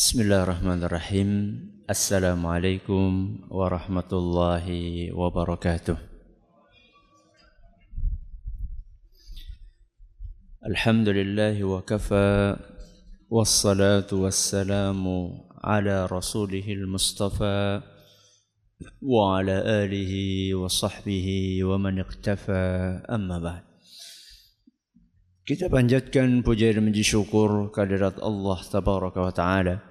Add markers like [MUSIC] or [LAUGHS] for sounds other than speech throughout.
بسم الله الرحمن الرحيم السلام عليكم ورحمة الله وبركاته الحمد لله وكفى والصلاة والسلام على رسوله المصطفى وعلى آله وصحبه ومن اقتفى أما بعد Kita panjatkan puja dan puji syukur kehadirat Allah Tabaraka wa Ta'ala.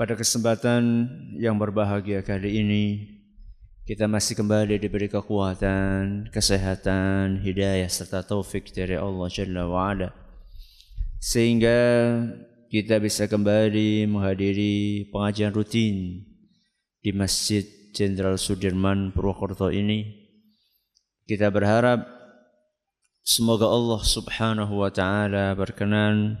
Pada kesempatan yang berbahagia kali ini, kita masih kembali diberi kekuatan, kesehatan, hidayah serta taufik dari Allah Jalla wa Ala. Sehingga kita bisa kembali menghadiri pengajian rutin di Masjid Jenderal Sudirman Purwokerto ini. Kita berharap Semoga Allah Subhanahu wa taala berkenan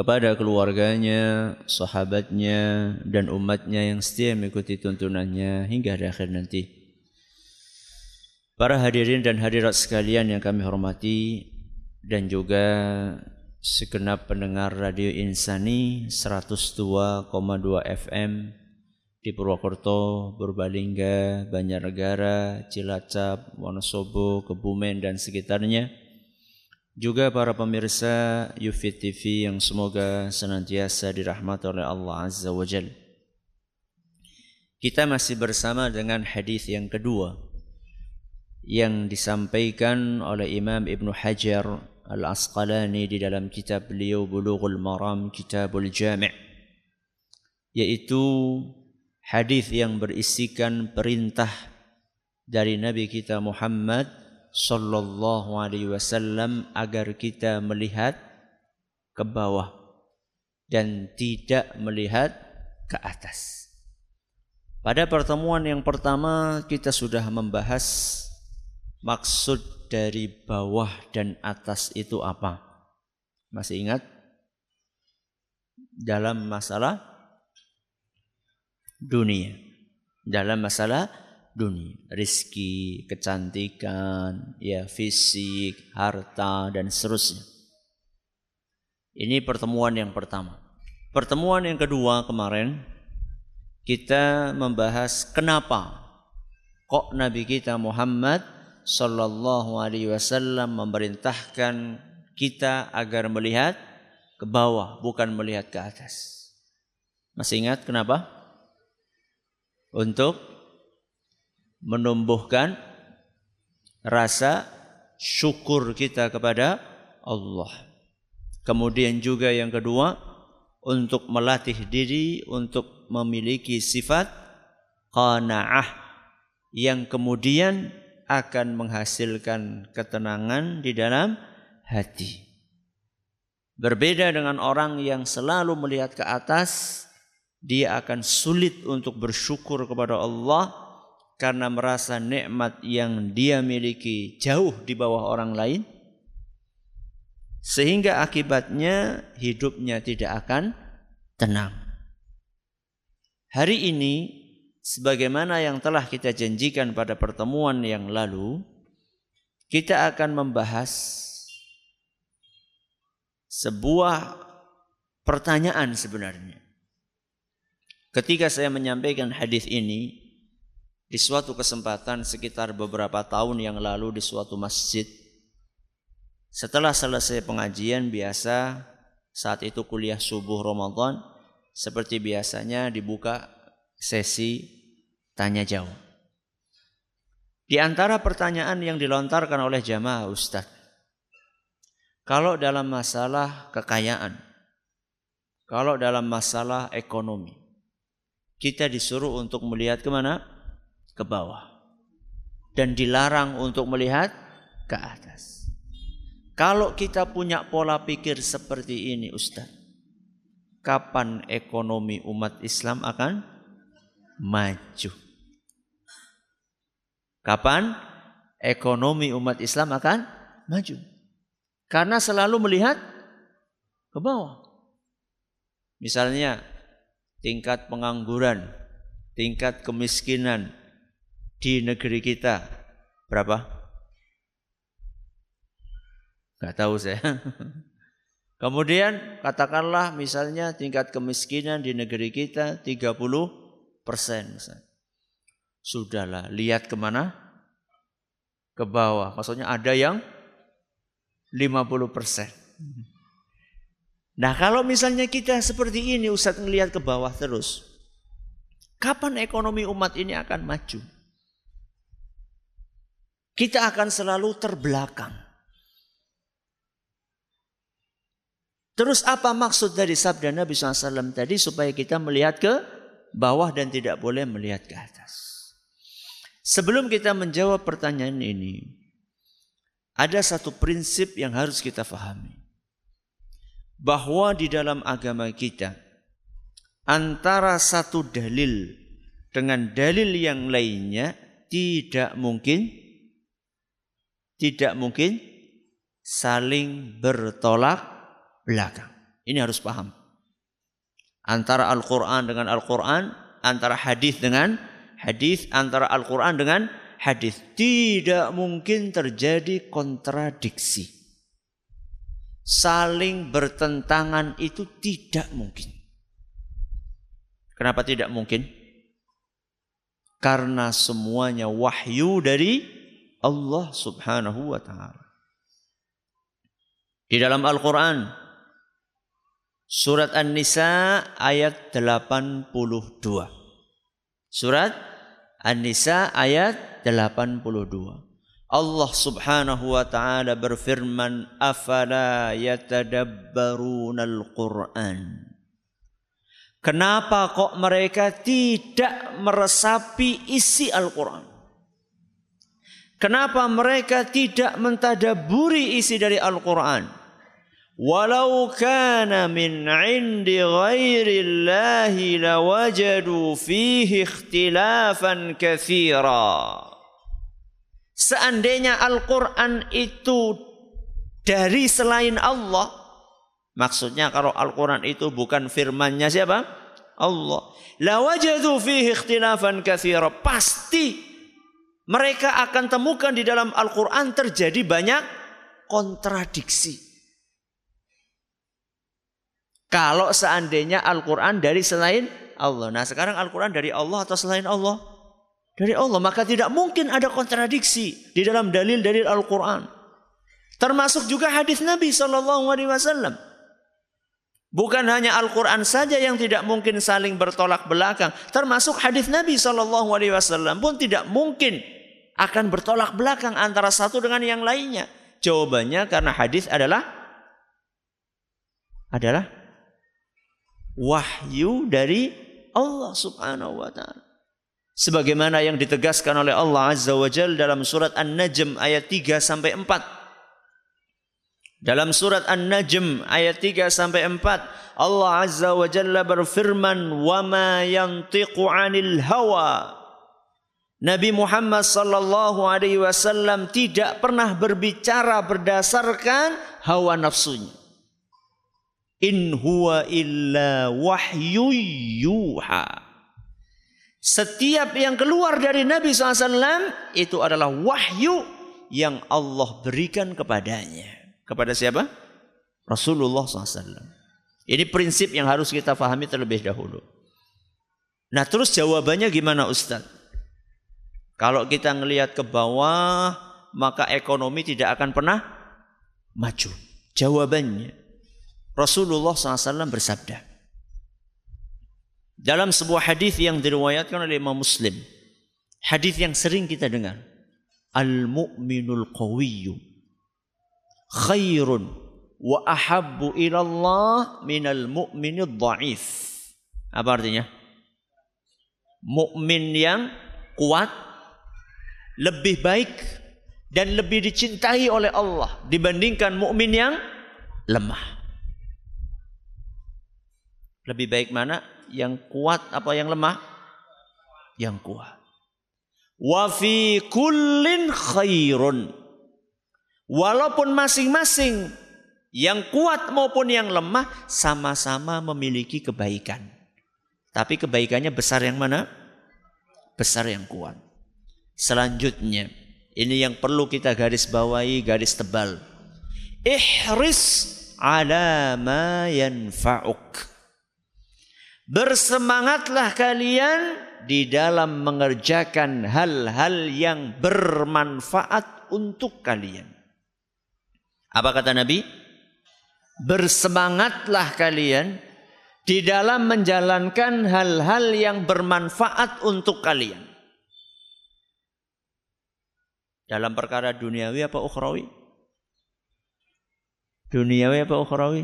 kepada keluarganya, sahabatnya, dan umatnya yang setia mengikuti tuntunannya hingga di akhir nanti. Para hadirin dan hadirat sekalian yang kami hormati dan juga segenap pendengar Radio Insani 102,2 FM di Purwokerto, Purbalingga, Banjarnegara, Cilacap, Wonosobo, Kebumen dan sekitarnya juga para pemirsa Yufit TV yang semoga senantiasa dirahmati oleh Allah Azza wa Jal. Kita masih bersama dengan hadis yang kedua yang disampaikan oleh Imam Ibn Hajar Al-Asqalani di dalam kitab beliau Bulughul Maram Kitabul Jami' yaitu hadis yang berisikan perintah dari Nabi kita Muhammad sallallahu alaihi wasallam agar kita melihat ke bawah dan tidak melihat ke atas. Pada pertemuan yang pertama kita sudah membahas maksud dari bawah dan atas itu apa. Masih ingat? Dalam masalah dunia. Dalam masalah dunia, rizki, kecantikan, ya fisik, harta dan seterusnya. Ini pertemuan yang pertama. Pertemuan yang kedua kemarin kita membahas kenapa kok Nabi kita Muhammad sallallahu alaihi wasallam memerintahkan kita agar melihat ke bawah bukan melihat ke atas. Masih ingat kenapa? Untuk menumbuhkan rasa syukur kita kepada Allah. Kemudian juga yang kedua, untuk melatih diri untuk memiliki sifat qanaah yang kemudian akan menghasilkan ketenangan di dalam hati. Berbeda dengan orang yang selalu melihat ke atas, dia akan sulit untuk bersyukur kepada Allah karena merasa nikmat yang dia miliki jauh di bawah orang lain sehingga akibatnya hidupnya tidak akan tenang. Hari ini sebagaimana yang telah kita janjikan pada pertemuan yang lalu kita akan membahas sebuah pertanyaan sebenarnya. Ketika saya menyampaikan hadis ini, di suatu kesempatan sekitar beberapa tahun yang lalu di suatu masjid. Setelah selesai pengajian biasa saat itu kuliah subuh Ramadan seperti biasanya dibuka sesi tanya jawab. Di antara pertanyaan yang dilontarkan oleh jamaah Ustaz. Kalau dalam masalah kekayaan, kalau dalam masalah ekonomi, kita disuruh untuk melihat ke mana? Ke bawah dan dilarang untuk melihat ke atas. Kalau kita punya pola pikir seperti ini, Ustaz, kapan ekonomi umat Islam akan maju? Kapan ekonomi umat Islam akan maju? Karena selalu melihat ke bawah. Misalnya tingkat pengangguran, tingkat kemiskinan di negeri kita berapa? Gak tahu saya. [LAUGHS] Kemudian katakanlah misalnya tingkat kemiskinan di negeri kita 30 persen. Sudahlah, lihat ke mana? Ke bawah. Maksudnya ada yang 50 persen. Nah kalau misalnya kita seperti ini Ustaz ngelihat ke bawah terus. Kapan ekonomi umat ini akan maju? Kita akan selalu terbelakang. Terus apa maksud dari sabda Nabi SAW tadi supaya kita melihat ke bawah dan tidak boleh melihat ke atas. Sebelum kita menjawab pertanyaan ini, ada satu prinsip yang harus kita fahami. Bahwa di dalam agama kita, antara satu dalil dengan dalil yang lainnya tidak mungkin tidak mungkin saling bertolak belakang. Ini harus paham. Antara Al-Quran dengan Al-Quran, antara hadis dengan hadis, antara Al-Quran dengan hadis. Tidak mungkin terjadi kontradiksi. Saling bertentangan itu tidak mungkin. Kenapa tidak mungkin? Karena semuanya wahyu dari Allah Subhanahu wa taala. Di dalam Al-Qur'an Surat An-Nisa ayat 82. Surat An-Nisa ayat 82. Allah Subhanahu wa taala berfirman, "Afala yatadabbarunal Qur'an?" Kenapa kok mereka tidak meresapi isi Al-Qur'an? Kenapa mereka tidak mentadaburi isi dari Al-Qur'an? Walau kana min indi ghairillahi lawajadu fihi ikhtilafan kathira. Seandainya Al-Quran itu dari selain Allah. Maksudnya kalau Al-Quran itu bukan firmannya siapa? Allah. Lawajadu fihi ikhtilafan kathira. Pasti mereka akan temukan di dalam Al-Quran terjadi banyak kontradiksi. Kalau seandainya Al-Quran dari selain Allah. Nah sekarang Al-Quran dari Allah atau selain Allah? Dari Allah. Maka tidak mungkin ada kontradiksi di dalam dalil-dalil Al-Quran. Termasuk juga hadis Nabi SAW. Bukan hanya Al-Quran saja yang tidak mungkin saling bertolak belakang. Termasuk hadis Nabi SAW pun tidak mungkin akan bertolak belakang antara satu dengan yang lainnya. Jawabannya karena hadis adalah adalah wahyu dari Allah Subhanahu wa taala. Sebagaimana yang ditegaskan oleh Allah Azza wa Jalla dalam surat An-Najm ayat 3 sampai 4. Dalam surat An-Najm ayat 3 sampai 4 Allah Azza wa Jalla berfirman wa ma yantiqu 'anil hawa Nabi Muhammad sallallahu alaihi wasallam tidak pernah berbicara berdasarkan hawa nafsunya. In huwa illa wahyu yuha. Setiap yang keluar dari Nabi SAW itu adalah wahyu yang Allah berikan kepadanya. Kepada siapa? Rasulullah SAW. Ini prinsip yang harus kita fahami terlebih dahulu. Nah terus jawabannya gimana Ustaz? Kalau kita ngelihat ke bawah, maka ekonomi tidak akan pernah maju. Jawabannya, Rasulullah SAW bersabda dalam sebuah hadis yang diriwayatkan oleh Imam Muslim, hadis yang sering kita dengar, al-mu'minul qawiyyu khairun wa ahabbu ila Allah minal mu'minid dha'if. Apa artinya? Mukmin yang kuat lebih baik dan lebih dicintai oleh Allah dibandingkan mukmin yang lemah. Lebih baik mana? Yang kuat apa yang lemah? Yang kuat. Wa fi kullin khairun. Walaupun masing-masing yang kuat maupun yang lemah sama-sama memiliki kebaikan. Tapi kebaikannya besar yang mana? Besar yang kuat. Selanjutnya, ini yang perlu kita garis bawahi, garis tebal. Ihris ala ma yanfa'uk. Bersemangatlah kalian di dalam mengerjakan hal-hal yang bermanfaat untuk kalian. Apa kata Nabi? Bersemangatlah kalian di dalam menjalankan hal-hal yang bermanfaat untuk kalian. Dalam perkara duniawi apa ukhrawi? Duniawi apa ukhrawi?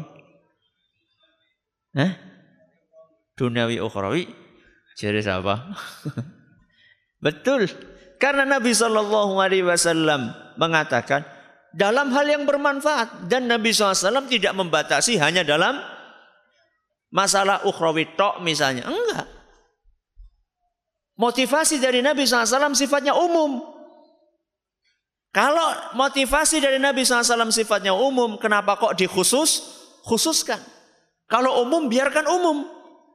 Hah? Duniawi ukhrawi? Jadi siapa? [LAUGHS] Betul. Karena Nabi Shallallahu Alaihi Wasallam mengatakan dalam hal yang bermanfaat dan Nabi SAW tidak membatasi hanya dalam masalah ukhrawi tok misalnya. Enggak. Motivasi dari Nabi SAW sifatnya umum. Kalau motivasi dari Nabi SAW sifatnya umum, kenapa kok dikhusus? Khususkan. Kalau umum, biarkan umum.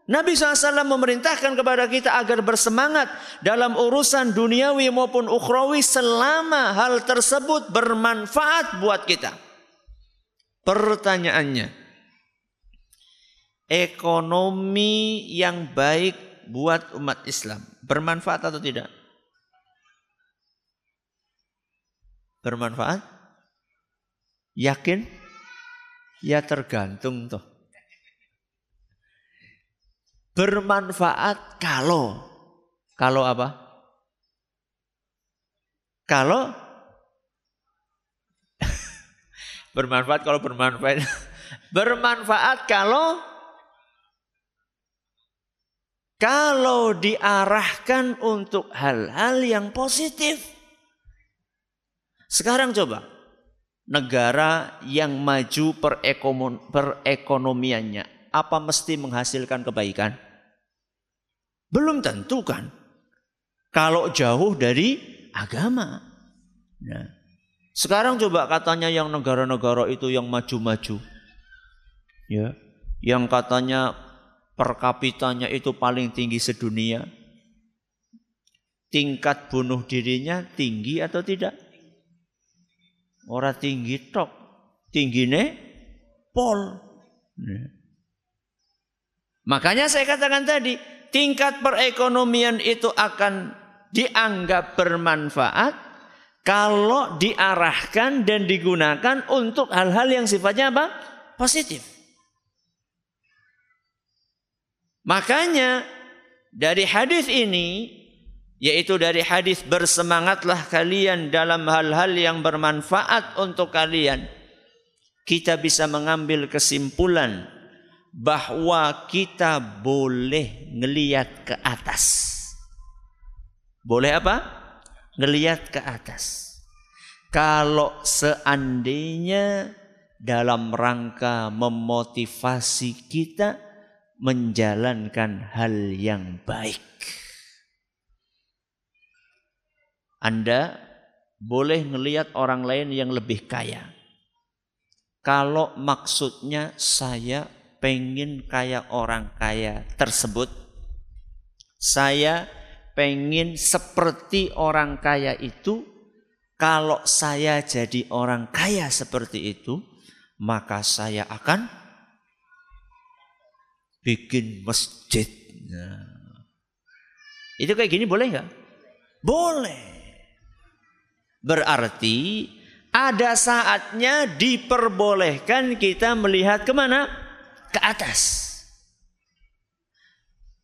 Nabi SAW memerintahkan kepada kita agar bersemangat dalam urusan duniawi maupun ukhrawi selama hal tersebut bermanfaat buat kita. Pertanyaannya, ekonomi yang baik buat umat Islam bermanfaat atau tidak? Bermanfaat? Yakin? Ya tergantung tuh bermanfaat kalau kalau apa? Kalau [LAUGHS] bermanfaat kalau bermanfaat [LAUGHS] bermanfaat kalau kalau diarahkan untuk hal-hal yang positif. Sekarang coba negara yang maju perekonomiannya apa mesti menghasilkan kebaikan? Belum tentu kan. Kalau jauh dari agama. Nah, sekarang coba katanya yang negara-negara itu yang maju-maju. Ya, yang katanya per kapitanya itu paling tinggi sedunia. Tingkat bunuh dirinya tinggi atau tidak? Orang tinggi tok, tinggi nih pol. Nah. Makanya saya katakan tadi, tingkat perekonomian itu akan dianggap bermanfaat kalau diarahkan dan digunakan untuk hal-hal yang sifatnya apa? Positif. Makanya dari hadis ini yaitu dari hadis bersemangatlah kalian dalam hal-hal yang bermanfaat untuk kalian. Kita bisa mengambil kesimpulan bahwa kita boleh ngeliat ke atas. Boleh apa? Ngeliat ke atas. Kalau seandainya dalam rangka memotivasi kita menjalankan hal yang baik. Anda boleh ngelihat orang lain yang lebih kaya. Kalau maksudnya saya pengen kayak orang kaya tersebut. Saya pengen seperti orang kaya itu. Kalau saya jadi orang kaya seperti itu, maka saya akan bikin masjid. Nah. Itu kayak gini boleh nggak? Boleh. Berarti ada saatnya diperbolehkan kita melihat ke mana? Ke atas.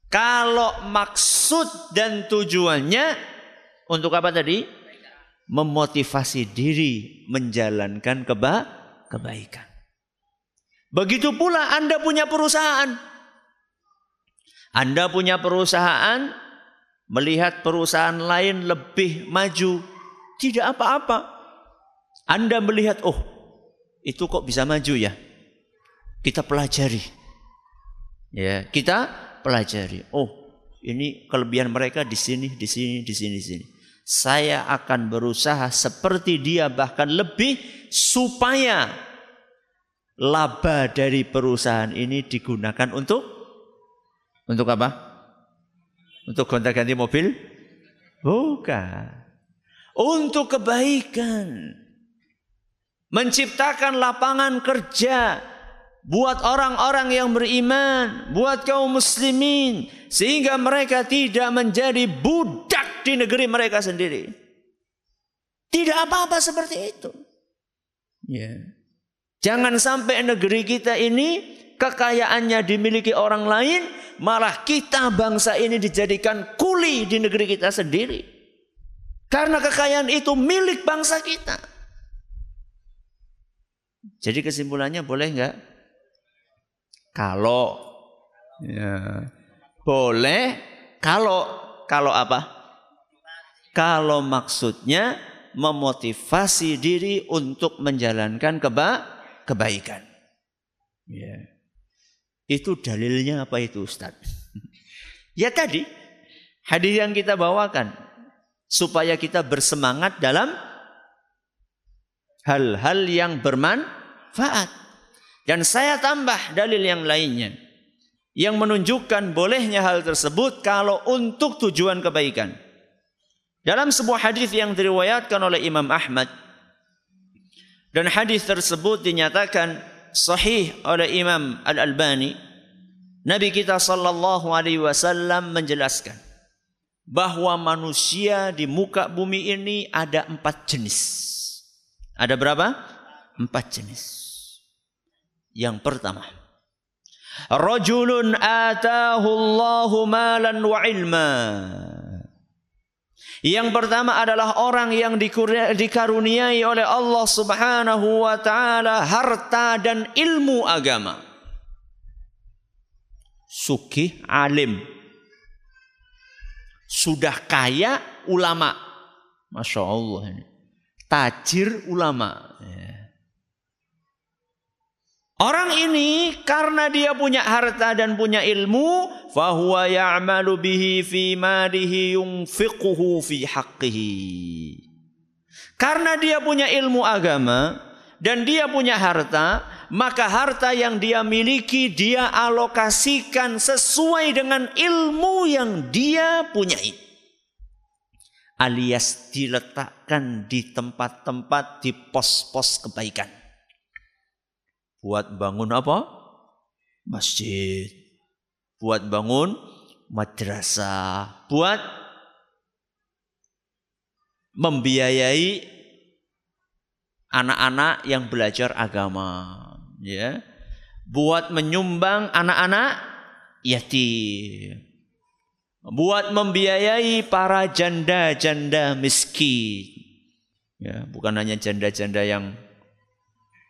Kalau maksud dan tujuannya untuk apa tadi? Memotivasi diri menjalankan keba kebaikan. Begitu pula Anda punya perusahaan. Anda punya perusahaan, melihat perusahaan lain lebih maju, tidak apa-apa. Anda melihat, oh, itu kok bisa maju ya? Kita pelajari. Ya, kita pelajari. Oh, ini kelebihan mereka di sini, di sini, di sini, di sini. saya akan berusaha seperti dia bahkan lebih supaya laba dari perusahaan ini digunakan untuk untuk apa? Untuk gonta-ganti mobil? Bukan. Untuk kebaikan. Menciptakan lapangan kerja buat orang-orang yang beriman, buat kaum muslimin sehingga mereka tidak menjadi budak di negeri mereka sendiri. Tidak apa-apa seperti itu. Ya. Jangan sampai negeri kita ini kekayaannya dimiliki orang lain, malah kita bangsa ini dijadikan kuli di negeri kita sendiri. Karena kekayaan itu milik bangsa kita. Jadi kesimpulannya boleh nggak kalau ya, boleh kalau kalau apa? Kalau maksudnya memotivasi diri untuk menjalankan keba kebaikan. Ya. Itu dalilnya apa itu Ustaz? [LAUGHS] ya tadi hadis yang kita bawakan supaya kita bersemangat dalam hal-hal yang bermanfaat. Dan saya tambah dalil yang lainnya yang menunjukkan bolehnya hal tersebut kalau untuk tujuan kebaikan. Dalam sebuah hadis yang diriwayatkan oleh Imam Ahmad dan hadis tersebut dinyatakan sahih oleh Imam Al-Albani, Nabi kita sallallahu alaihi wasallam menjelaskan bahwa manusia di muka bumi ini ada empat jenis. Ada berapa? Empat jenis. Yang pertama, rajulun atahu Allahu malan wa ilma. Yang pertama adalah orang yang dikaruniai oleh Allah Subhanahu wa taala harta dan ilmu agama. Sugih alim. Sudah kaya ulama. Masya Allah ini. Tajir ulama. Ya. Orang ini karena dia punya harta dan punya ilmu, fahuwa ya'malu bihi fi malihi yunfiquhu fi haqqihi. Karena dia punya ilmu agama dan dia punya harta, maka harta yang dia miliki dia alokasikan sesuai dengan ilmu yang dia punyai. Alias diletakkan di tempat-tempat di pos-pos kebaikan. Buat bangun apa? Masjid. Buat bangun madrasah. Buat membiayai anak-anak yang belajar agama. Ya. Buat menyumbang anak-anak yatim. Buat membiayai para janda-janda miskin. Ya, bukan hanya janda-janda yang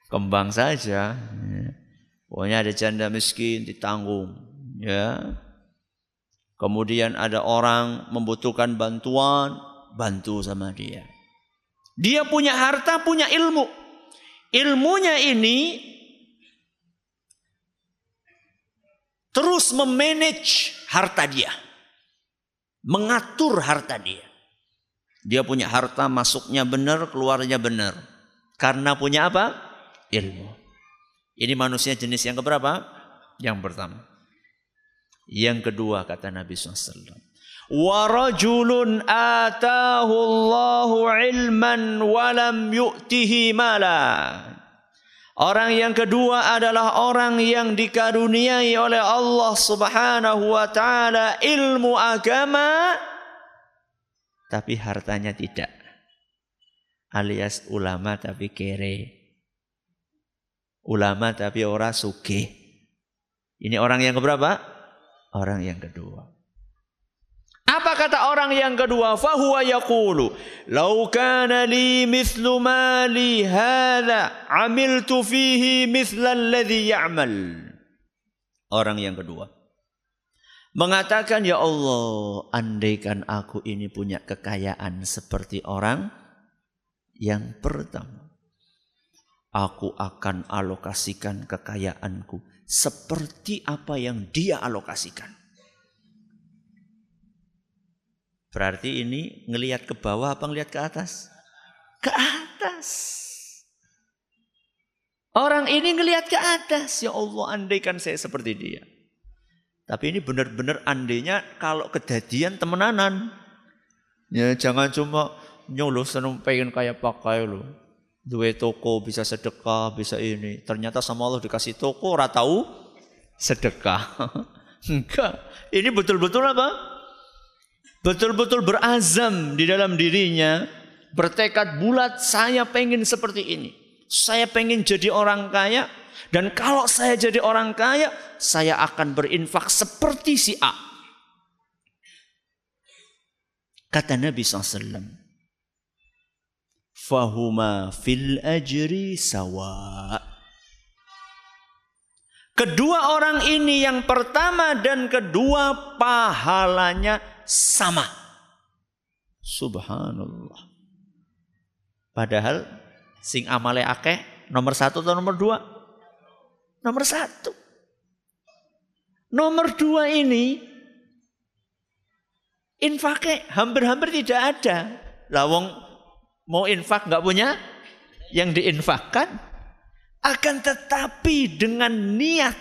kembang saja. Pokoknya ada janda miskin ditanggung, ya. Kemudian ada orang membutuhkan bantuan, bantu sama dia. Dia punya harta, punya ilmu. Ilmunya ini terus memanage harta dia. Mengatur harta dia. Dia punya harta masuknya benar, keluarnya benar. Karena punya apa? Ilmu. Ini manusia jenis yang keberapa? Yang pertama. Yang kedua kata Nabi SAW. Yu'tihi mala. Orang yang kedua adalah orang yang dikaruniai oleh Allah Subhanahu wa taala ilmu agama tapi hartanya tidak. Alias ulama tapi kere ulama tapi orang suge. Ini orang yang keberapa? Orang yang kedua. Apa kata orang yang kedua? Fahuwa yaqulu, "Lau kana li mithlu mali hadha, amiltu fihi mithla alladhi ya'mal." Orang yang kedua mengatakan, "Ya Allah, andaikan aku ini punya kekayaan seperti orang yang pertama, aku akan alokasikan kekayaanku seperti apa yang dia alokasikan. Berarti ini ngelihat ke bawah apa ngelihat ke atas? Ke atas. Orang ini ngelihat ke atas. Ya Allah, andaikan saya seperti dia. Tapi ini benar-benar andainya kalau kejadian temenanan. Ya jangan cuma nyolo seneng pengen kayak pakai lo. Dua toko bisa sedekah, bisa ini. Ternyata sama Allah dikasih toko, ora tahu sedekah. [LAUGHS] Enggak. Ini betul-betul apa? betul-betul berazam di dalam dirinya, bertekad bulat, saya pengen seperti ini. Saya pengen jadi orang kaya, dan kalau saya jadi orang kaya, saya akan berinfak seperti si A. Kata Nabi SAW, Fahuma fil ajri sawa. Kedua orang ini yang pertama dan kedua pahalanya sama. Subhanallah. Padahal sing amale akeh nomor satu atau nomor dua? Nomor satu. Nomor dua ini infaknya hampir-hampir tidak ada. Lawong mau infak nggak punya yang diinfakkan. Akan tetapi dengan niat,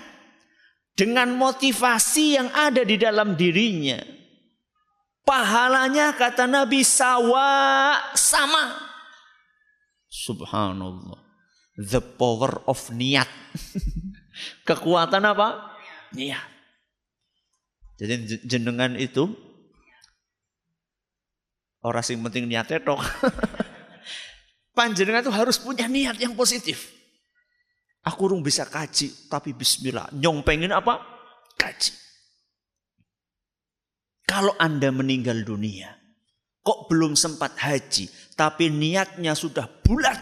dengan motivasi yang ada di dalam dirinya Pahalanya kata Nabi sawa sama. Subhanallah. The power of niat. [LAUGHS] Kekuatan apa? Niat. Jadi jenengan itu orang sing penting niatnya tok. [LAUGHS] Panjenengan itu harus punya niat yang positif. Aku rung bisa kaji, tapi bismillah. Nyong pengen apa? Kaji. Kalau Anda meninggal dunia, kok belum sempat haji, tapi niatnya sudah bulat,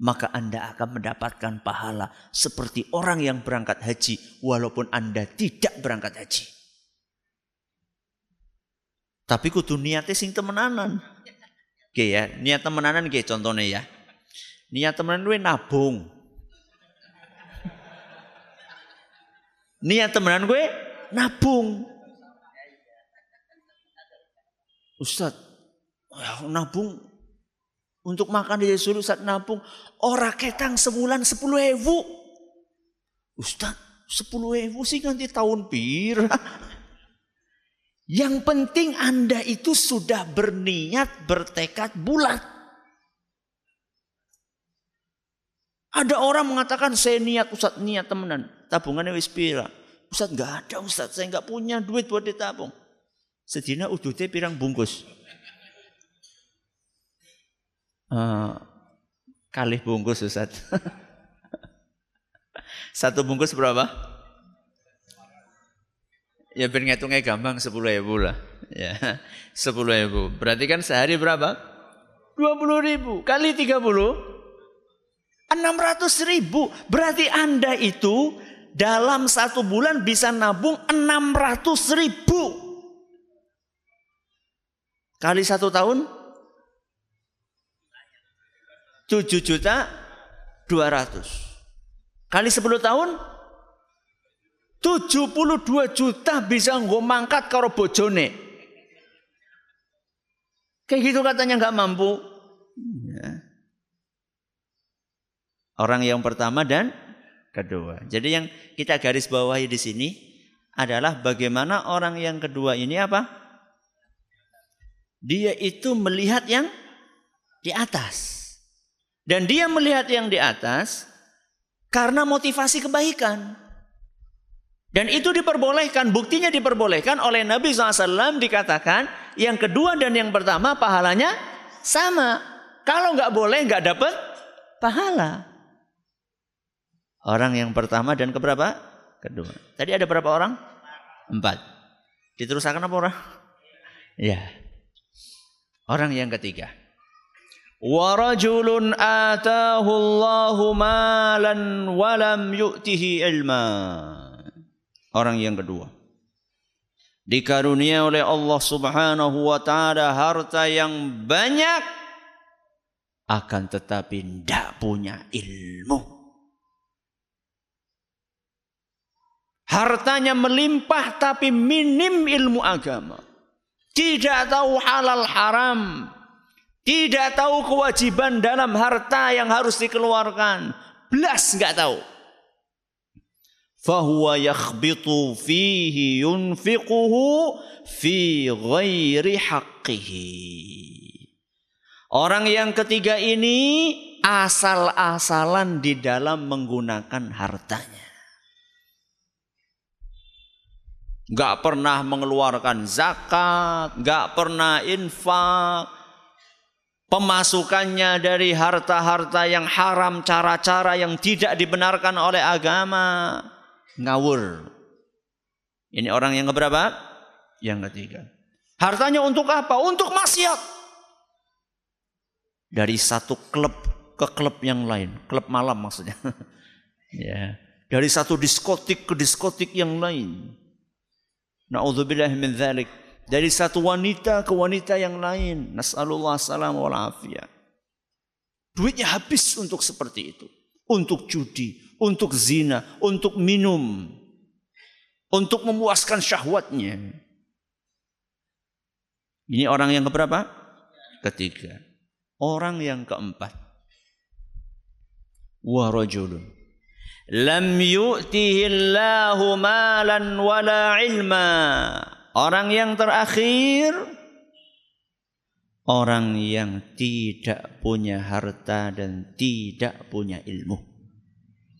maka Anda akan mendapatkan pahala seperti orang yang berangkat haji, walaupun Anda tidak berangkat haji. Tapi kudu niatnya sing temenanan. Oke ya, niat temenanan oke contohnya ya. Niat temenanan gue nabung. Niat temenan gue nabung. Ustaz, nabung untuk makan di suruh Ustaz nabung. Orang ketang sebulan sepuluh ewu. Ustaz, sepuluh ewu sih nanti tahun pir. Yang penting Anda itu sudah berniat, bertekad bulat. Ada orang mengatakan saya niat Ustaz, niat temenan. Tabungannya wis pira. Ustaz nggak ada Ustaz, saya nggak punya duit buat ditabung. Sedina udute pirang bungkus? Uh, kalih bungkus Ustaz. [LAUGHS] Satu bungkus berapa? Ya biar ngitungnya gampang sepuluh ribu lah. Ya, [LAUGHS] sepuluh ribu. Berarti kan sehari berapa? Dua puluh ribu kali tiga puluh. Enam ratus ribu. Berarti Anda itu dalam satu bulan bisa nabung enam ratus ribu. Kali satu tahun 7 juta 200. Kali 10 tahun 72 juta bisa nggak mangkat karo bojone. Kayak gitu katanya nggak mampu. Ya. Orang yang pertama dan kedua. Jadi yang kita garis bawahi di sini adalah bagaimana orang yang kedua ini apa? Dia itu melihat yang di atas. Dan dia melihat yang di atas karena motivasi kebaikan. Dan itu diperbolehkan, buktinya diperbolehkan oleh Nabi SAW dikatakan yang kedua dan yang pertama pahalanya sama. Kalau nggak boleh nggak dapat pahala. Orang yang pertama dan keberapa? Kedua. Tadi ada berapa orang? Empat. Diteruskan apa orang? Ya. Orang yang ketiga. Warajulun atahu Allahu walam yu'tihi ilma. Orang yang kedua. Dikarunia oleh Allah subhanahu wa ta'ala harta yang banyak. Akan tetapi tidak punya ilmu. Hartanya melimpah tapi minim ilmu agama. tidak tahu halal haram, tidak tahu kewajiban dalam harta yang harus dikeluarkan, belas nggak tahu. Fahuwa yakhbitu fihi yunfiquhu fi ghairi. Orang yang ketiga ini asal-asalan di dalam menggunakan hartanya. Gak pernah mengeluarkan zakat, gak pernah infak. Pemasukannya dari harta-harta yang haram, cara-cara yang tidak dibenarkan oleh agama. Ngawur. Ini orang yang keberapa? Yang ketiga. Hartanya untuk apa? Untuk maksiat. Dari satu klub ke klub yang lain. Klub malam maksudnya. [LAUGHS] ya. Dari satu diskotik ke diskotik yang lain. Na'udzubillah min dzalik. Dari satu wanita ke wanita yang lain. Nas'alullah salam wal. Duitnya habis untuk seperti itu. Untuk judi, untuk zina, untuk minum. Untuk memuaskan syahwatnya. Ini orang yang keberapa? Ketiga. Orang yang keempat. Wa rajulun lam yu'tihi Allahu malan wala ilma. Orang yang terakhir orang yang tidak punya harta dan tidak punya ilmu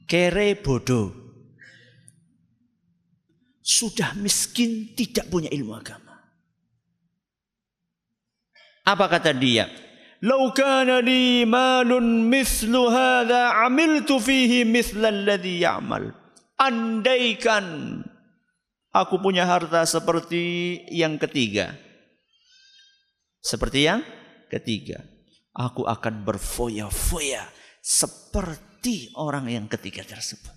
kere bodoh. Sudah miskin tidak punya ilmu agama. Apa kata dia? Lau kana li malun mislu hadha amiltu fihi misla alladhi ya'mal. Andaikan aku punya harta seperti yang ketiga. Seperti yang ketiga. Aku akan berfoya-foya seperti orang yang ketiga tersebut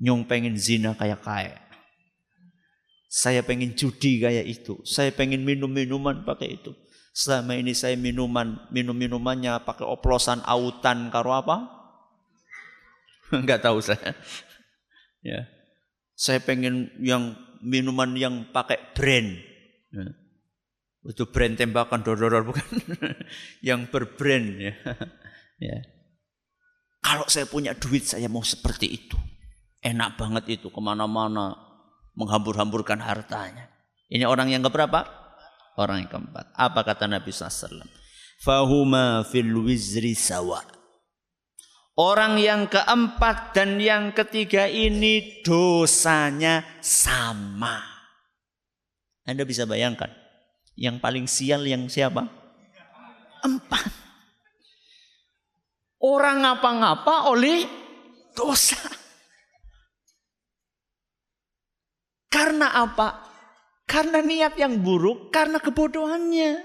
nyung pengen zina kayak kayak saya pengen judi kayak itu. Saya pengen minum minuman pakai itu. Selama ini saya minuman minum minumannya pakai oplosan autan karo apa? [LAUGHS] Enggak tahu saya. [LAUGHS] Ya. Saya pengen yang minuman yang pakai brand. Ya. Itu brand tembakan dodor bukan? [LAUGHS] yang berbrand ya. Ya. Kalau saya punya duit saya mau seperti itu. Enak banget itu ke mana-mana menghambur-hamburkan hartanya. Ini orang yang keberapa? Orang yang keempat. Apa kata Nabi SAW? Fahuma fil wizri sawa. Orang yang keempat dan yang ketiga ini dosanya sama. Anda bisa bayangkan. Yang paling sial yang siapa? Empat. Orang ngapa-ngapa oleh dosa. Karena apa? Karena niat yang buruk, karena kebodohannya.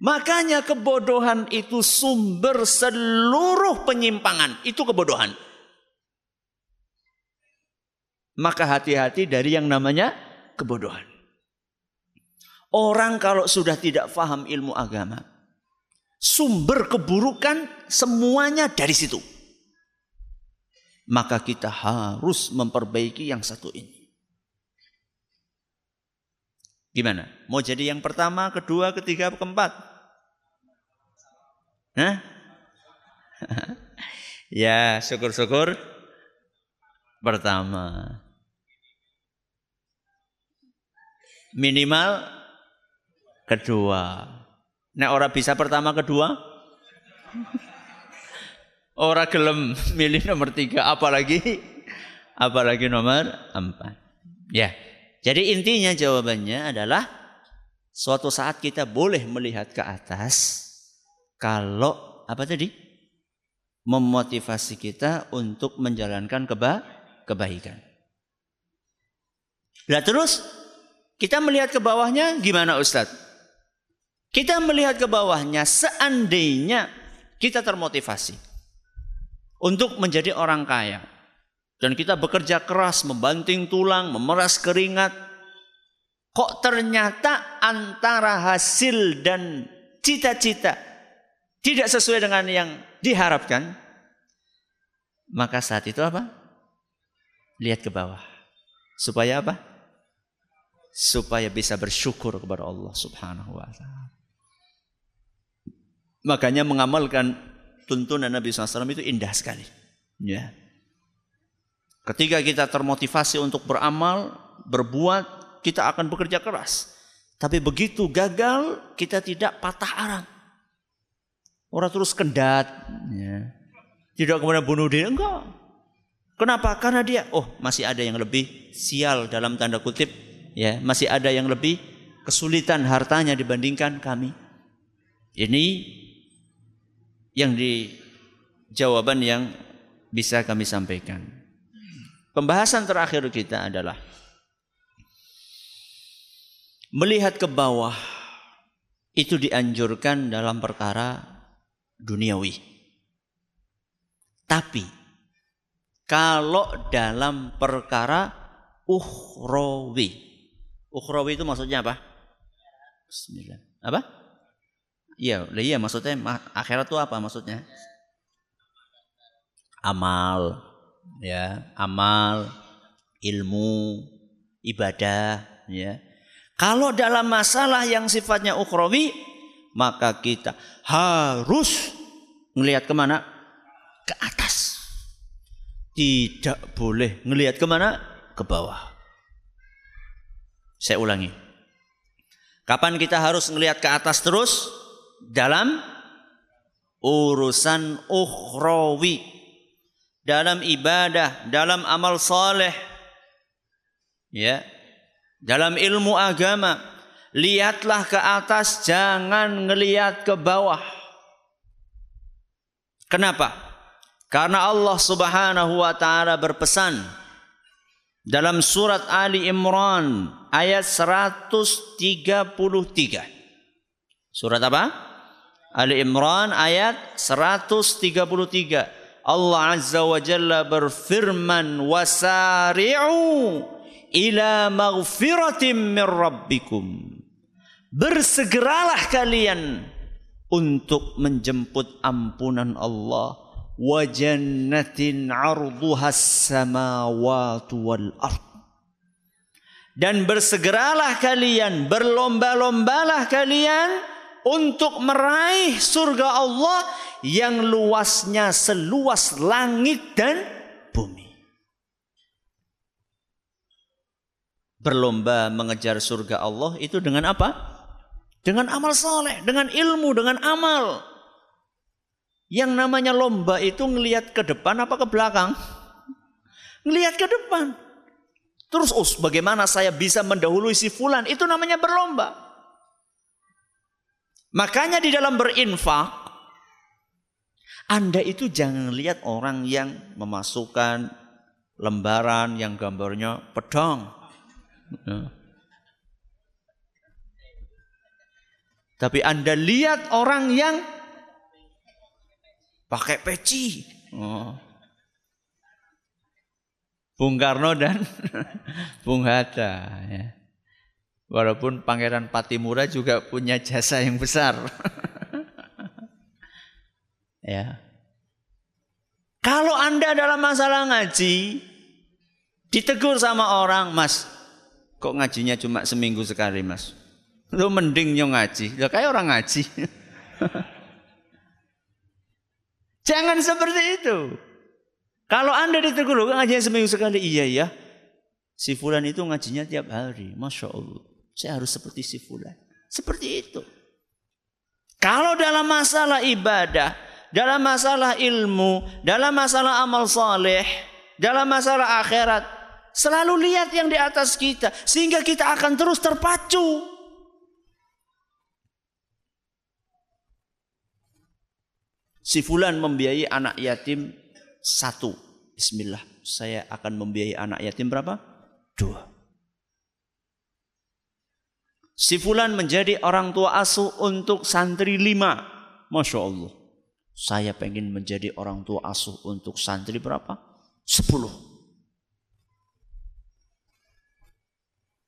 Makanya kebodohan itu sumber seluruh penyimpangan. Itu kebodohan. Maka hati-hati dari yang namanya kebodohan. Orang kalau sudah tidak faham ilmu agama, sumber keburukan semuanya dari situ maka kita harus memperbaiki yang satu ini. Gimana? Mau jadi yang pertama, kedua, ketiga, keempat? Hah? [LAUGHS] ya, syukur-syukur pertama. Minimal kedua. Nah, orang bisa pertama, kedua? Orang gelem milih nomor tiga, apalagi apalagi nomor empat. Ya, jadi intinya jawabannya adalah suatu saat kita boleh melihat ke atas kalau apa tadi memotivasi kita untuk menjalankan keba kebaikan. Nah terus kita melihat ke bawahnya gimana Ustadz? Kita melihat ke bawahnya seandainya kita termotivasi untuk menjadi orang kaya. Dan kita bekerja keras, membanting tulang, memeras keringat. Kok ternyata antara hasil dan cita-cita tidak sesuai dengan yang diharapkan, maka saat itu apa? Lihat ke bawah. Supaya apa? supaya bisa bersyukur kepada Allah Subhanahu wa taala. Makanya mengamalkan tuntunan Nabi SAW itu indah sekali. Ya. Ketika kita termotivasi untuk beramal, berbuat, kita akan bekerja keras. Tapi begitu gagal, kita tidak patah arang. Orang terus kendat. Ya. Tidak kemudian bunuh diri. Enggak. Kenapa? Karena dia, oh masih ada yang lebih sial dalam tanda kutip. ya Masih ada yang lebih kesulitan hartanya dibandingkan kami. Ini yang di jawaban yang bisa kami sampaikan. Pembahasan terakhir kita adalah melihat ke bawah itu dianjurkan dalam perkara duniawi. Tapi kalau dalam perkara ukhrawi. Ukhrawi itu maksudnya apa? Bismillah. Apa? Iya, iya maksudnya akhirat itu apa maksudnya? Amal, ya, amal, ilmu, ibadah, ya. Kalau dalam masalah yang sifatnya ukhrawi, maka kita harus melihat ke mana? Ke atas. Tidak boleh melihat ke mana? Ke bawah. Saya ulangi. Kapan kita harus melihat ke atas terus? Dalam urusan ukhrawi dalam ibadah dalam amal saleh ya dalam ilmu agama. Lihatlah ke atas jangan ngelihat ke bawah. Kenapa? Karena Allah Subhanahu wa taala berpesan dalam surat Ali Imran ayat 133 surat apa Ali Imran ayat 133. Allah Azza wa Jalla berfirman wasari'u ila maghfiratin min rabbikum. Bersegeralah kalian untuk menjemput ampunan Allah wa jannatin 'arduha samawati wal ard. Dan bersegeralah kalian, berlomba-lombalah kalian untuk meraih surga Allah yang luasnya seluas langit dan bumi. Berlomba mengejar surga Allah itu dengan apa? Dengan amal soleh, dengan ilmu, dengan amal. Yang namanya lomba itu ngelihat ke depan apa ke belakang? Ngelihat ke depan. Terus, oh, bagaimana saya bisa mendahului si fulan? Itu namanya berlomba. Makanya di dalam berinfak, Anda itu jangan lihat orang yang memasukkan lembaran yang gambarnya pedang. Ya. Tapi Anda lihat orang yang pakai peci. Oh. Bung Karno dan [LAUGHS] Bung Hatta. Ya. Walaupun Pangeran Patimura juga punya jasa yang besar. [LAUGHS] ya. Kalau Anda dalam masalah ngaji, ditegur sama orang, Mas, kok ngajinya cuma seminggu sekali, Mas? Lu mending nyong ngaji. Ya kayak orang ngaji. [LAUGHS] Jangan seperti itu. Kalau Anda ditegur, ngajinya seminggu sekali, iya ya. Si fulan itu ngajinya tiap hari. Masya Allah. Saya harus seperti si fulan. Seperti itu. Kalau dalam masalah ibadah, dalam masalah ilmu, dalam masalah amal saleh, dalam masalah akhirat, selalu lihat yang di atas kita sehingga kita akan terus terpacu. Si fulan membiayai anak yatim satu. Bismillah, saya akan membiayai anak yatim berapa? Dua. Si fulan menjadi orang tua asuh untuk santri lima. Masya Allah. Saya pengen menjadi orang tua asuh untuk santri berapa? Sepuluh.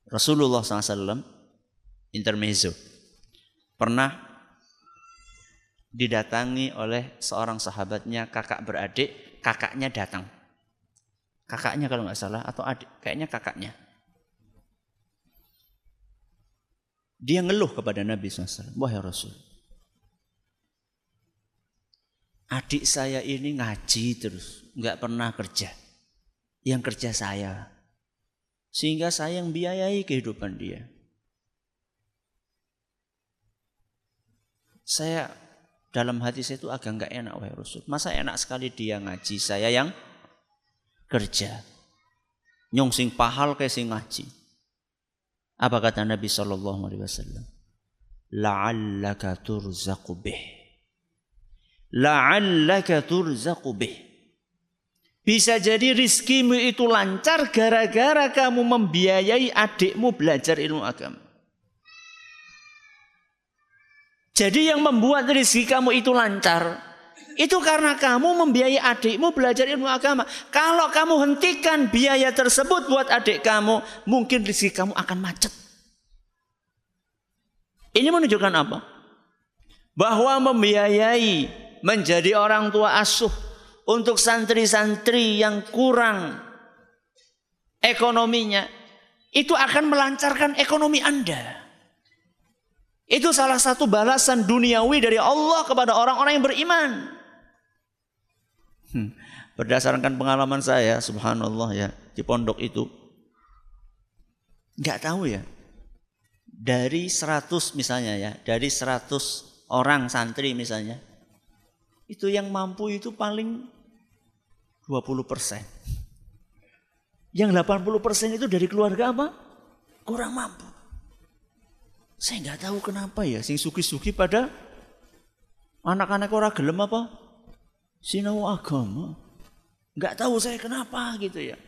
Rasulullah SAW intermezzo pernah didatangi oleh seorang sahabatnya kakak beradik kakaknya datang kakaknya kalau nggak salah atau adik kayaknya kakaknya Dia ngeluh kepada Nabi SAW. Wahai Rasul. Adik saya ini ngaji terus. nggak pernah kerja. Yang kerja saya. Sehingga saya yang biayai kehidupan dia. Saya dalam hati saya itu agak nggak enak wahai Rasul. Masa enak sekali dia ngaji, saya yang kerja. Nyong sing pahal kayak sing ngaji. Apa kata Nabi Shallallahu Alaihi Wasallam? La'allaka turzaqu bih. La'allaka turzaqu bih. Bisa jadi rizkimu itu lancar gara-gara kamu membiayai adikmu belajar ilmu agama. Jadi yang membuat rezeki kamu itu lancar itu karena kamu membiayai adikmu belajar ilmu agama. Kalau kamu hentikan biaya tersebut buat adik kamu, mungkin rezeki kamu akan macet. Ini menunjukkan apa? Bahwa membiayai menjadi orang tua asuh untuk santri-santri yang kurang ekonominya itu akan melancarkan ekonomi Anda. Itu salah satu balasan duniawi dari Allah kepada orang-orang yang beriman. Hmm. Berdasarkan pengalaman saya, subhanallah ya, di pondok itu. Nggak tahu ya. Dari 100 misalnya ya, dari 100 orang santri misalnya. Itu yang mampu itu paling 20 persen. Yang 80 persen itu dari keluarga apa? Kurang mampu. Saya nggak tahu kenapa ya, sing suki-suki pada anak-anak orang gelem apa? Sinau agama. Nggak tahu saya kenapa gitu ya.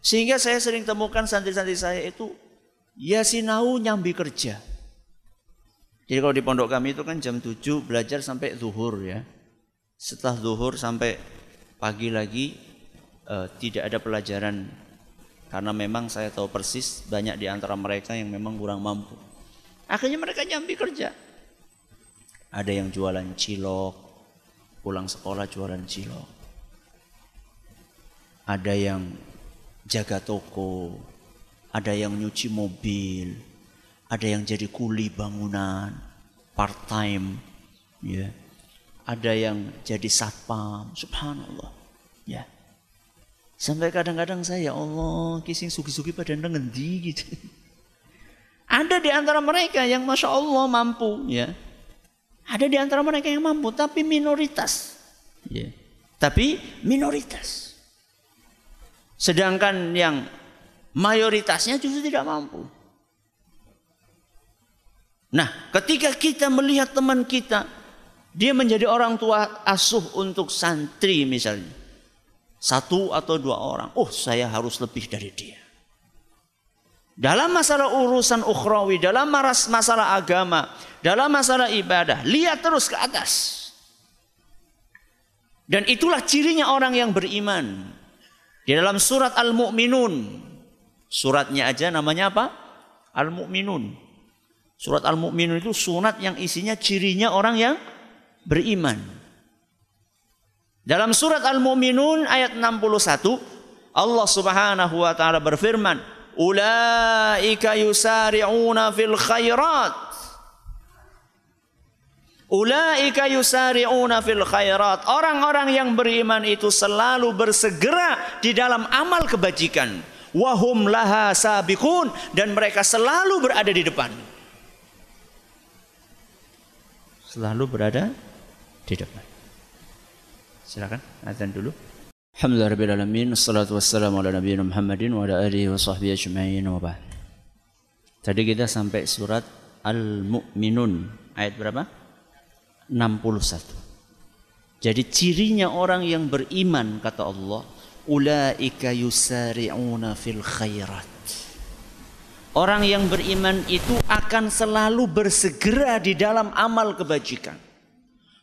Sehingga saya sering temukan santri-santri saya itu ya sinau nyambi kerja. Jadi kalau di pondok kami itu kan jam 7 belajar sampai zuhur ya. Setelah zuhur sampai pagi lagi eh, tidak ada pelajaran karena memang saya tahu persis banyak di antara mereka yang memang kurang mampu. Akhirnya mereka nyambi kerja. Ada yang jualan cilok, pulang sekolah jualan cilok. Ada yang jaga toko, ada yang nyuci mobil, ada yang jadi kuli bangunan, part time, ya. Ada yang jadi satpam, subhanallah. Ya. Sampai kadang-kadang saya, ya Allah, kising sugi-sugi pada ngendi gitu. [LAUGHS] Ada di antara mereka yang Masya Allah mampu. ya. Ada di antara mereka yang mampu, tapi minoritas. Ya. Tapi minoritas. Sedangkan yang mayoritasnya justru tidak mampu. Nah, ketika kita melihat teman kita, dia menjadi orang tua asuh untuk santri misalnya. Satu atau dua orang. Oh saya harus lebih dari dia. Dalam masalah urusan ukhrawi, dalam masalah agama, dalam masalah ibadah, lihat terus ke atas. Dan itulah cirinya orang yang beriman. Di dalam surat Al-Mu'minun. Suratnya aja namanya apa? Al-Mu'minun. Surat Al-Mu'minun itu surat yang isinya cirinya orang yang beriman. Dalam surat Al-Mu'minun ayat 61 Allah Subhanahu wa taala berfirman, "Ulaika yusari'una fil khairat." Ulaika yusari'una fil khairat. Orang-orang yang beriman itu selalu bersegera di dalam amal kebajikan. Wahum laha sabiqun dan mereka selalu berada di depan. Selalu berada di depan. Silakan azan dulu. Alhamdulillah rabbil alamin wassalatu wassalamu ala nabiyina Muhammadin wa ala alihi wa sahbihi ajma'in wa ba'd. Tadi kita sampai surat Al-Mu'minun ayat berapa? 61. Jadi cirinya orang yang beriman kata Allah, ulaika yusari'una fil khairat. Orang yang beriman itu akan selalu bersegera di dalam amal kebajikan.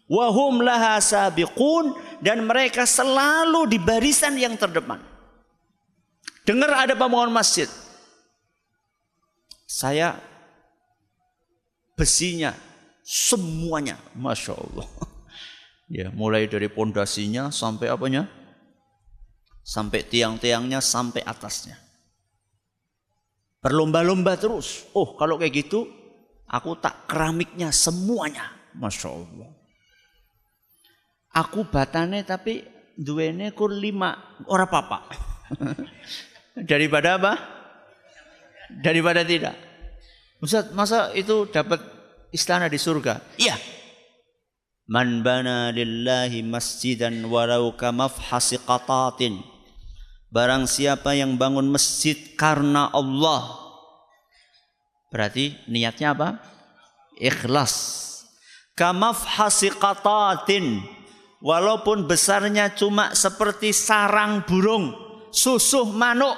Wahum laha sabiqun dan mereka selalu di barisan yang terdepan. Dengar ada pembangunan masjid. Saya besinya semuanya, masya Allah. [LAUGHS] Ya, mulai dari pondasinya sampai apanya, sampai tiang-tiangnya sampai atasnya. Berlomba-lomba terus. Oh kalau kayak gitu aku tak keramiknya semuanya. Masya Allah. Aku batane tapi duene kur lima. Orang apa [LAUGHS] Daripada apa? Daripada tidak. Ustaz, masa itu dapat istana di surga? Iya. Man bana lillahi masjidan walau kamafhasi qatatin. Barang siapa yang bangun masjid karena Allah. Berarti niatnya apa? Ikhlas. Kamafhasi qatatin. Walaupun besarnya cuma seperti sarang burung. Susuh manuk.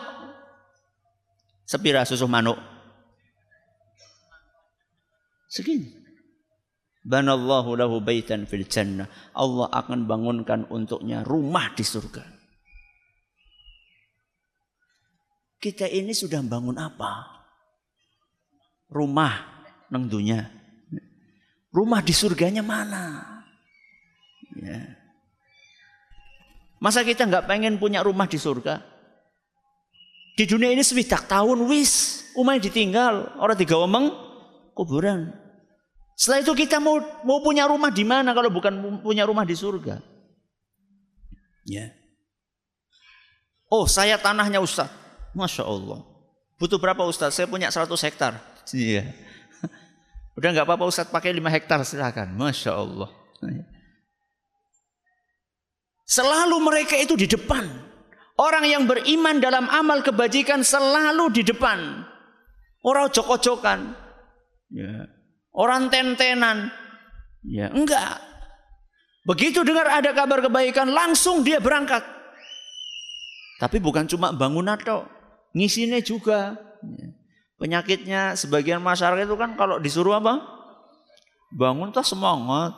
Sepira susuh manuk? Segini. Banallahu lahu baitan fil jannah. Allah akan bangunkan untuknya rumah di surga. Kita ini sudah bangun apa? Rumah nang dunia. Rumah di surganya mana? Ya. Masa kita nggak pengen punya rumah di surga? Di dunia ini sewidak tahun wis, umay ditinggal, orang tiga omong kuburan. Setelah itu kita mau mau punya rumah di mana kalau bukan punya rumah di surga? Ya. Oh, saya tanahnya Ustaz. Masya Allah. Butuh berapa Ustaz? Saya punya 100 hektar. Iya. [LAUGHS] Udah nggak apa-apa Ustaz pakai 5 hektar silakan. Masya Allah. Selalu mereka itu di depan. Orang yang beriman dalam amal kebajikan selalu di depan. Orang joko-jokan. Ya. Orang tentenan. Ya, enggak. Begitu dengar ada kabar kebaikan, langsung dia berangkat. Tapi bukan cuma bangun atau ngisinya juga. Ya. Penyakitnya sebagian masyarakat itu kan kalau disuruh apa? Bangun tak semangat.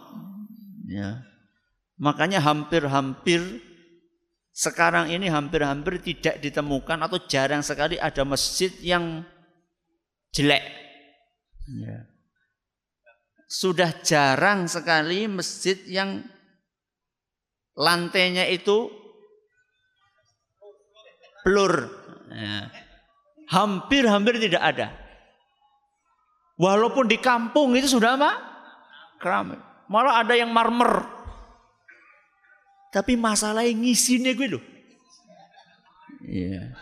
Ya. Makanya hampir-hampir sekarang ini hampir-hampir tidak ditemukan atau jarang sekali ada masjid yang jelek. Ya. Sudah jarang sekali masjid yang lantainya itu pelur. Ya. Hampir-hampir tidak ada. Walaupun di kampung itu sudah apa? Keramik. Malah ada yang marmer. Tapi masalahnya ngisinya gue loh. Iya.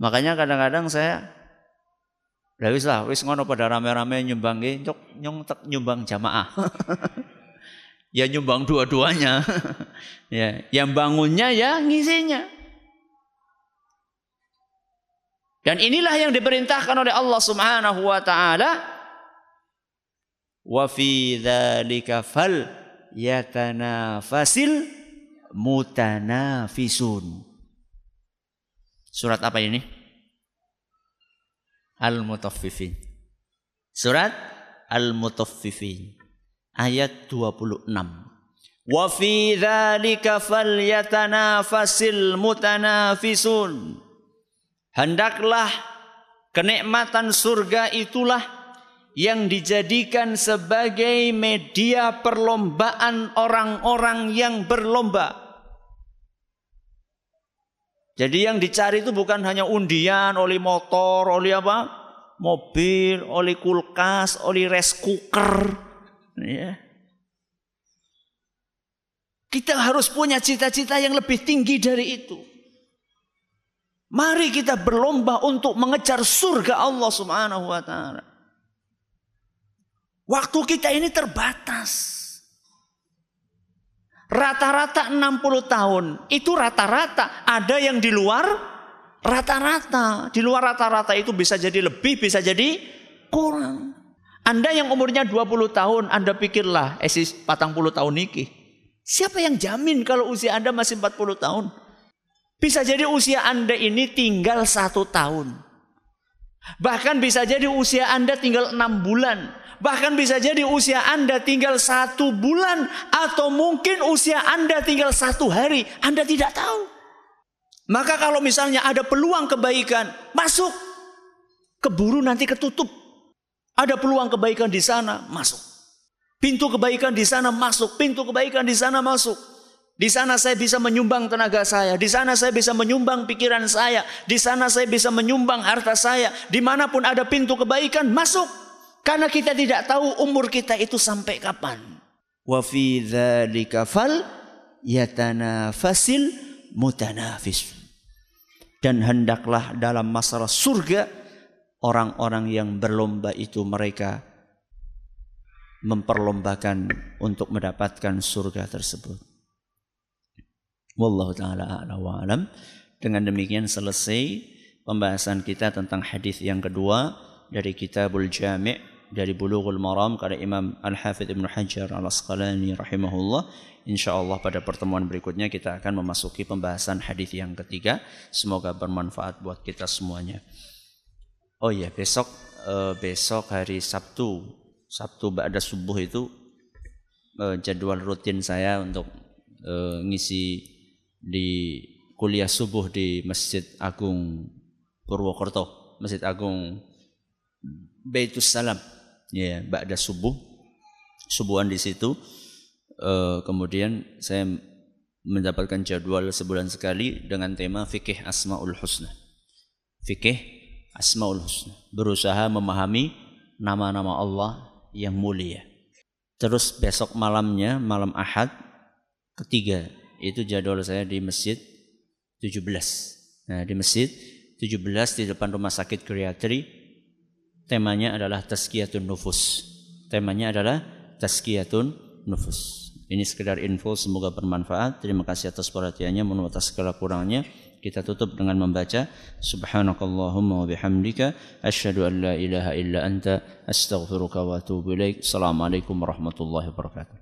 Makanya kadang-kadang saya Lah wis lah, wis ngono pada rame-rame nyumbang nyok nyong tek nyumbang jamaah. [LAUGHS] ya nyumbang dua-duanya. [LAUGHS] ya, yang bangunnya ya ngisinya. Dan inilah yang diperintahkan oleh Allah Subhanahu wa taala. Wa fi dzalika fal yatanafasil mutanafisun. Surat apa ini? Al-Mutaffifin. Surat Al-Mutaffifin. Ayat 26. Wa fi dzalika falyatanafasil mutanafisun. Hendaklah kenikmatan surga itulah yang dijadikan sebagai media perlombaan orang-orang yang berlomba. Jadi yang dicari itu bukan hanya undian, oli motor, oli apa? Mobil, oli kulkas, oli rice cooker. Ya. Kita harus punya cita-cita yang lebih tinggi dari itu. Mari kita berlomba untuk mengejar surga Allah Subhanahu wa taala. Waktu kita ini terbatas. Rata-rata 60 tahun. Itu rata-rata. Ada yang di luar rata-rata. Di luar rata-rata itu bisa jadi lebih, bisa jadi kurang. Anda yang umurnya 20 tahun, Anda pikirlah, esis eh, patang puluh tahun niki. Siapa yang jamin kalau usia Anda masih 40 tahun? Bisa jadi usia Anda ini tinggal satu tahun. Bahkan bisa jadi usia Anda tinggal enam bulan. Bahkan bisa jadi usia Anda tinggal satu bulan atau mungkin usia Anda tinggal satu hari. Anda tidak tahu. Maka kalau misalnya ada peluang kebaikan, masuk. Keburu nanti ketutup. Ada peluang kebaikan di sana, masuk. Pintu kebaikan di sana masuk, pintu kebaikan di sana masuk. Di sana saya bisa menyumbang tenaga saya. Di sana saya bisa menyumbang pikiran saya. Di sana saya bisa menyumbang harta saya. Di mana pun ada pintu kebaikan, masuk. Karena kita tidak tahu umur kita itu sampai kapan. Wa fi dzalika fal yatanafasil mutanafis. Dan hendaklah dalam masalah surga orang-orang yang berlomba itu mereka memperlombakan untuk mendapatkan surga tersebut. Wallahu taala a'la wa alam. Dengan demikian selesai pembahasan kita tentang hadis yang kedua dari Kitabul Jami' dari Bulughul Maram karya Imam Al-Hafidz Ibnu Hajar Al-Asqalani rahimahullah. Insyaallah pada pertemuan berikutnya kita akan memasuki pembahasan hadis yang ketiga. Semoga bermanfaat buat kita semuanya. Oh iya, besok eh, besok hari Sabtu, Sabtu ba'da subuh itu eh, jadwal rutin saya untuk eh, ngisi di kuliah subuh di Masjid Agung Purwokerto, Masjid Agung Baitus Salam. Ya, ba'da subuh. Subuhan di situ. Uh, kemudian saya mendapatkan jadwal sebulan sekali dengan tema fikih Asmaul Husna. Fikih Asmaul Husna. Berusaha memahami nama-nama Allah yang mulia. Terus besok malamnya, malam Ahad, ketiga itu jadwal saya di masjid 17. Nah, di masjid 17 di depan rumah sakit geriatri temanya adalah tazkiyatun nufus. Temanya adalah tazkiyatun nufus. Ini sekedar info semoga bermanfaat. Terima kasih atas perhatiannya, mohon atas segala kurangnya. Kita tutup dengan membaca Subhanakallahumma wa bihamdika asyhadu an la ilaha illa anta astaghfiruka wa atubu ilaik. Assalamualaikum warahmatullahi wabarakatuh.